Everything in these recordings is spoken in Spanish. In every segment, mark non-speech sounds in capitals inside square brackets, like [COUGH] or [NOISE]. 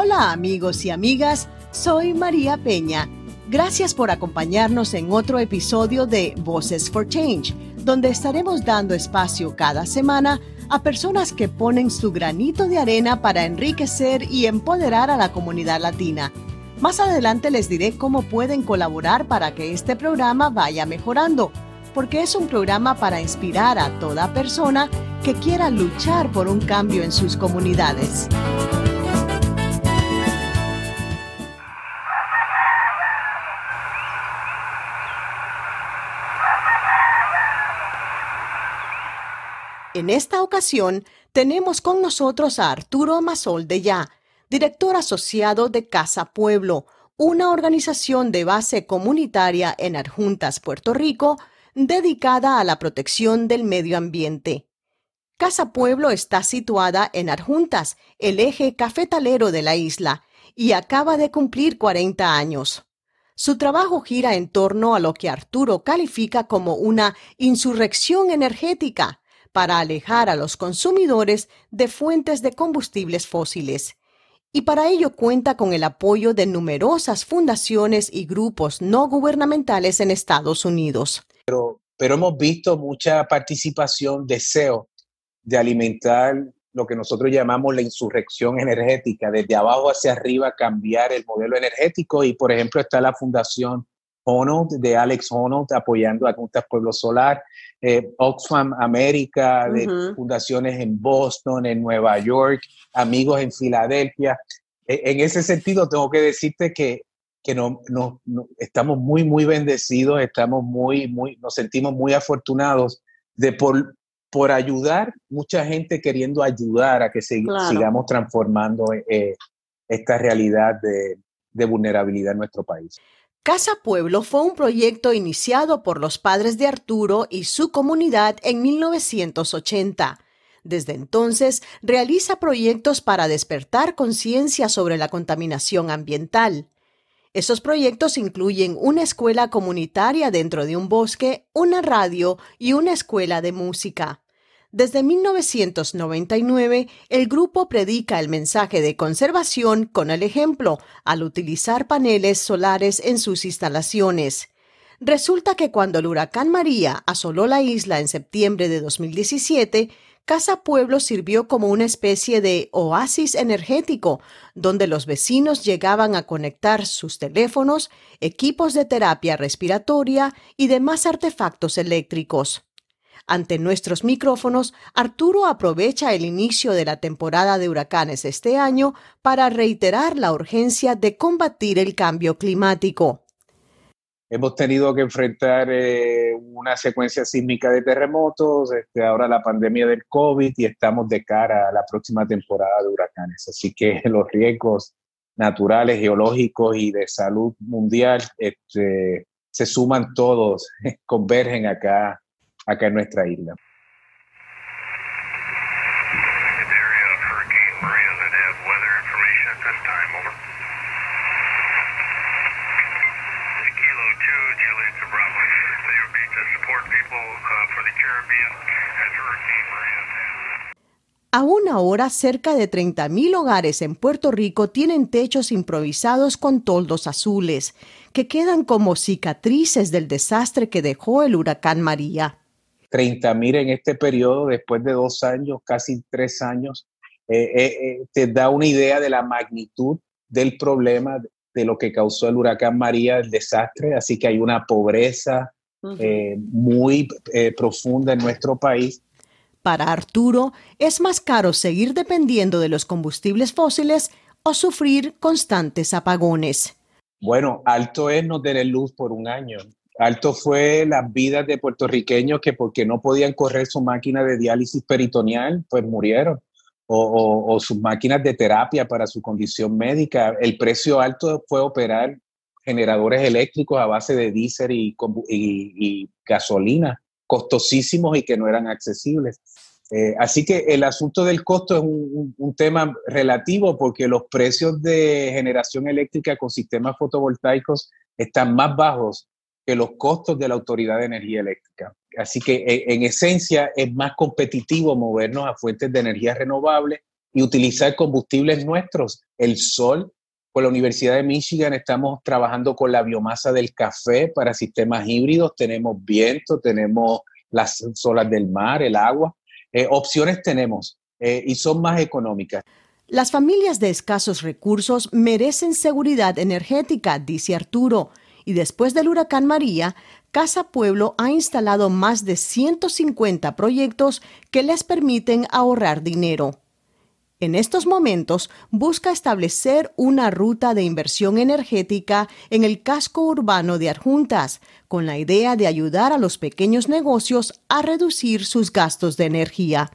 Hola amigos y amigas, soy María Peña. Gracias por acompañarnos en otro episodio de Voices for Change, donde estaremos dando espacio cada semana a personas que ponen su granito de arena para enriquecer y empoderar a la comunidad latina. Más adelante les diré cómo pueden colaborar para que este programa vaya mejorando, porque es un programa para inspirar a toda persona que quiera luchar por un cambio en sus comunidades. En esta ocasión tenemos con nosotros a Arturo Masol de Ya, director asociado de Casa Pueblo, una organización de base comunitaria en Adjuntas, Puerto Rico, dedicada a la protección del medio ambiente. Casa Pueblo está situada en Adjuntas, el eje cafetalero de la isla, y acaba de cumplir 40 años. Su trabajo gira en torno a lo que Arturo califica como una insurrección energética, para alejar a los consumidores de fuentes de combustibles fósiles. Y para ello cuenta con el apoyo de numerosas fundaciones y grupos no gubernamentales en Estados Unidos. Pero, pero hemos visto mucha participación, deseo de alimentar lo que nosotros llamamos la insurrección energética, desde abajo hacia arriba cambiar el modelo energético y por ejemplo está la fundación Honnold, de Alex Honnold, apoyando a Juntas Pueblo Solar, eh, Oxfam América, de fundaciones en Boston, en Nueva York, amigos en Filadelfia. E, en ese sentido, tengo que decirte que, que no, no, estamos muy, muy bendecidos, estamos muy, muy, nos sentimos muy afortunados de por, por ayudar, mucha gente queriendo ayudar a que sigamos transformando eh, esta realidad de, de vulnerabilidad en nuestro país. Casa Pueblo fue un proyecto iniciado por los padres de Arturo y su comunidad en 1980. Desde entonces realiza proyectos para despertar conciencia sobre la contaminación ambiental. Esos proyectos incluyen una escuela comunitaria dentro de un bosque, una radio y una escuela de música. Desde 1999, el grupo predica el mensaje de conservación con el ejemplo al utilizar paneles solares en sus instalaciones. Resulta que cuando el huracán María asoló la isla en septiembre de 2017, Casa Pueblo sirvió como una especie de oasis energético, donde los vecinos llegaban a conectar sus teléfonos, equipos de terapia respiratoria y demás artefactos eléctricos. Ante nuestros micrófonos, Arturo aprovecha el inicio de la temporada de huracanes este año para reiterar la urgencia de combatir el cambio climático. Hemos tenido que enfrentar eh, una secuencia sísmica de terremotos, este, ahora la pandemia del COVID y estamos de cara a la próxima temporada de huracanes. Así que [LAUGHS] los riesgos naturales, geológicos y de salud mundial este, se suman todos, [LAUGHS] convergen acá acá en nuestra isla. Aún ahora, cerca de 30.000 hogares en Puerto Rico tienen techos improvisados con toldos azules, que quedan como cicatrices del desastre que dejó el huracán María. 30 mil en este periodo, después de dos años, casi tres años, eh, eh, eh, te da una idea de la magnitud del problema de lo que causó el huracán María, el desastre. Así que hay una pobreza muy profunda en nuestro país. Para Arturo, es más caro seguir dependiendo de los combustibles fósiles o sufrir constantes apagones. Bueno, alto es no tener luz por un año. Alto fue las vidas de puertorriqueños que porque no podían correr su máquina de diálisis peritoneal, pues murieron. O, sus máquinas de terapia para su condición médica. El precio alto fue operar generadores eléctricos a base de diésel y, gasolina, costosísimos y que no eran accesibles. Eh, así que el asunto del costo es un, tema relativo porque los precios de generación eléctrica con sistemas fotovoltaicos están más bajos que los costos de la Autoridad de Energía Eléctrica. Así que en, esencia es más competitivo movernos a fuentes de energía renovable y utilizar combustibles nuestros, el sol. Con la Universidad de Michigan estamos trabajando con la biomasa del café para sistemas híbridos, tenemos viento, tenemos las olas del mar, el agua. Eh, opciones tenemos eh, y son más económicas. Las familias de escasos recursos merecen seguridad energética, dice Arturo, y después del huracán María, Casa Pueblo ha instalado más de 150 proyectos que les permiten ahorrar dinero. En estos momentos busca establecer una ruta de inversión energética en el casco urbano de Arjuntas, con la idea de ayudar a los pequeños negocios a reducir sus gastos de energía.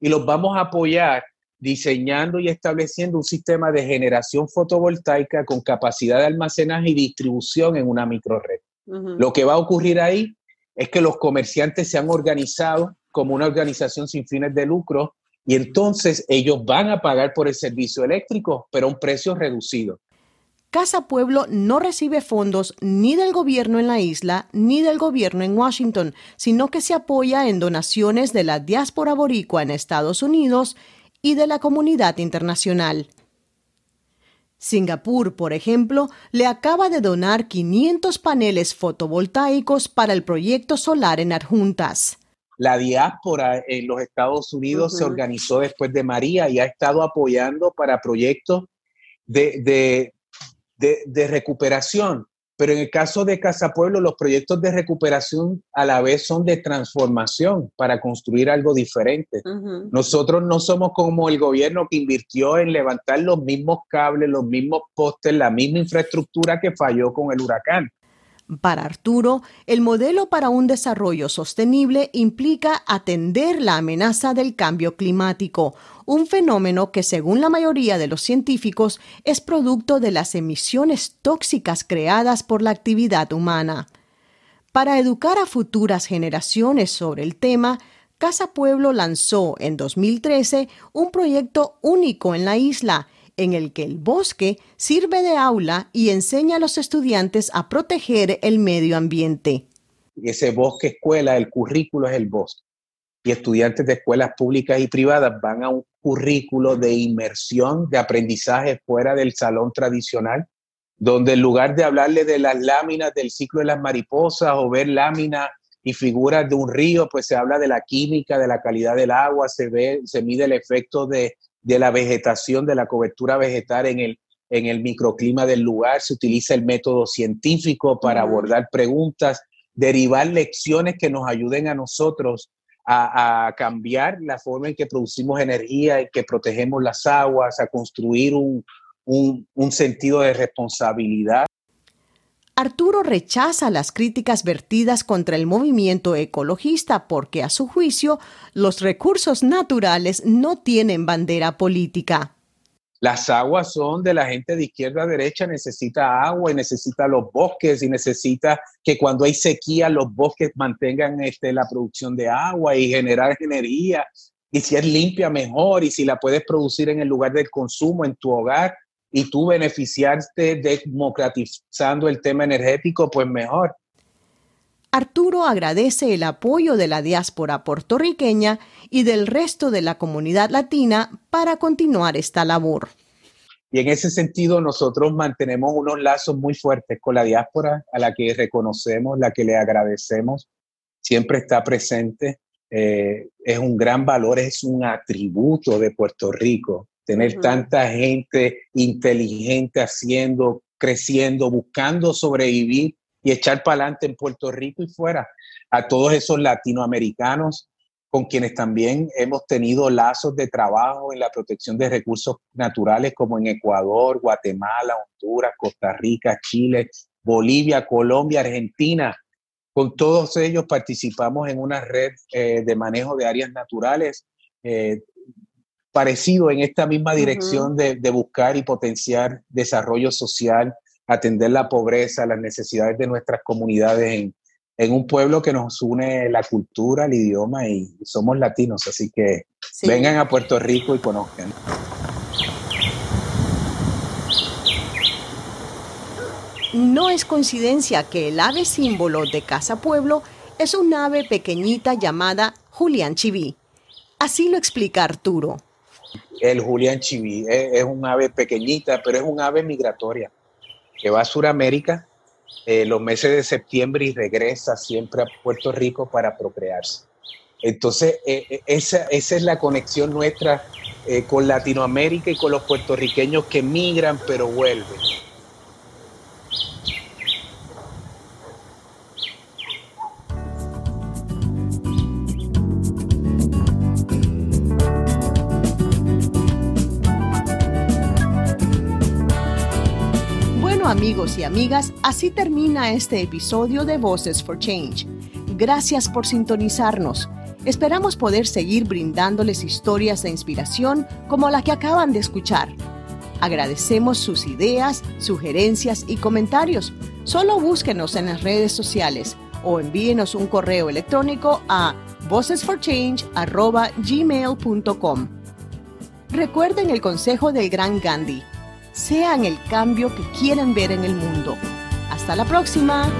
Y los vamos a apoyar diseñando y estableciendo un sistema de generación fotovoltaica con capacidad de almacenaje y distribución en una microred. Lo que va a ocurrir ahí es que los comerciantes se han organizado como una organización sin fines de lucro y entonces ellos van a pagar por el servicio eléctrico, pero a un precio reducido. Casa Pueblo no recibe fondos ni del gobierno en la isla ni del gobierno en Washington, sino que se apoya en donaciones de la diáspora boricua en Estados Unidos y de la comunidad internacional. Singapur, por ejemplo, le acaba de donar 500 paneles fotovoltaicos para el proyecto solar en Adjuntas. La diáspora en los Estados Unidos se organizó después de María y ha estado apoyando para proyectos de, de recuperación pero en el caso de Casa Pueblo, los proyectos de recuperación a la vez son de transformación para construir algo diferente. Nosotros no somos como el gobierno que invirtió en levantar los mismos cables, los mismos postes, la misma infraestructura que falló con el huracán. Para Arturo, el modelo para un desarrollo sostenible implica atender la amenaza del cambio climático, un fenómeno que según la mayoría de los científicos es producto de las emisiones tóxicas creadas por la actividad humana. Para educar a futuras generaciones sobre el tema, Casa Pueblo lanzó en 2013 un proyecto único en la isla, en el que el bosque sirve de aula y enseña a los estudiantes a proteger el medio ambiente. Ese bosque escuela, el currículo es el bosque. Y estudiantes de escuelas públicas y privadas van a un currículo de inmersión, de aprendizaje fuera del salón tradicional, donde en lugar de hablarle de las láminas del ciclo de las mariposas o ver láminas y figuras de un río, pues se habla de la química, de la calidad del agua, se ve, se mide el efecto de de la vegetación, de la cobertura vegetal en el, en el microclima del lugar, se utiliza el método científico para abordar preguntas, derivar lecciones que nos ayuden a nosotros a, cambiar la forma en que producimos energía, en que protegemos las aguas, a construir un, un sentido de responsabilidad. Arturo rechaza las críticas vertidas contra el movimiento ecologista porque a su juicio los recursos naturales no tienen bandera política. Las aguas son de la gente de izquierda a derecha, necesita agua y necesita los bosques y necesita que cuando hay sequía los bosques mantengan este, la producción de agua y generar energía. Y si es limpia, mejor. Y si la puedes producir en el lugar del consumo, en tu hogar, y tú beneficiarte democratizando el tema energético, pues mejor. Arturo agradece el apoyo de la diáspora puertorriqueña y del resto de la comunidad latina para continuar esta labor. Y en ese sentido nosotros mantenemos unos lazos muy fuertes con la diáspora a la que reconocemos, la que le agradecemos, siempre está presente, eh, es un gran valor, es un atributo de Puerto Rico tener tanta gente inteligente haciendo, creciendo, buscando sobrevivir y echar para adelante en Puerto Rico y fuera. A todos esos latinoamericanos con quienes también hemos tenido lazos de trabajo en la protección de recursos naturales como en Ecuador, Guatemala, Honduras, Costa Rica, Chile, Bolivia, Colombia, Argentina. Con todos ellos participamos en una red eh, de manejo de áreas naturales eh, parecido en esta misma dirección de, buscar y potenciar desarrollo social, atender la pobreza, las necesidades de nuestras comunidades en, un pueblo que nos une la cultura, el idioma y somos latinos, así que vengan a Puerto Rico y conozcan. No es coincidencia que el ave símbolo de Casa Pueblo es un ave pequeñita llamada Julián Chiví. Así lo explica Arturo. El Julián Chiví es, un ave pequeñita, pero es un ave migratoria que va a Sudamérica eh, los meses de septiembre y regresa siempre a Puerto Rico para procrearse. Entonces, eh, eh, esa, esa, es la conexión nuestra con Latinoamérica y con los puertorriqueños que migran pero vuelven. Amigos y amigas, así termina este episodio de Voices for Change. Gracias por sintonizarnos. Esperamos poder seguir brindándoles historias de inspiración como la que acaban de escuchar. Agradecemos sus ideas, sugerencias y comentarios. Solo búsquenos en las redes sociales o envíenos un correo electrónico a vocesforchange.gmail.com. Recuerden el consejo del gran Gandhi sean el cambio que quieren ver en el mundo. Hasta la próxima.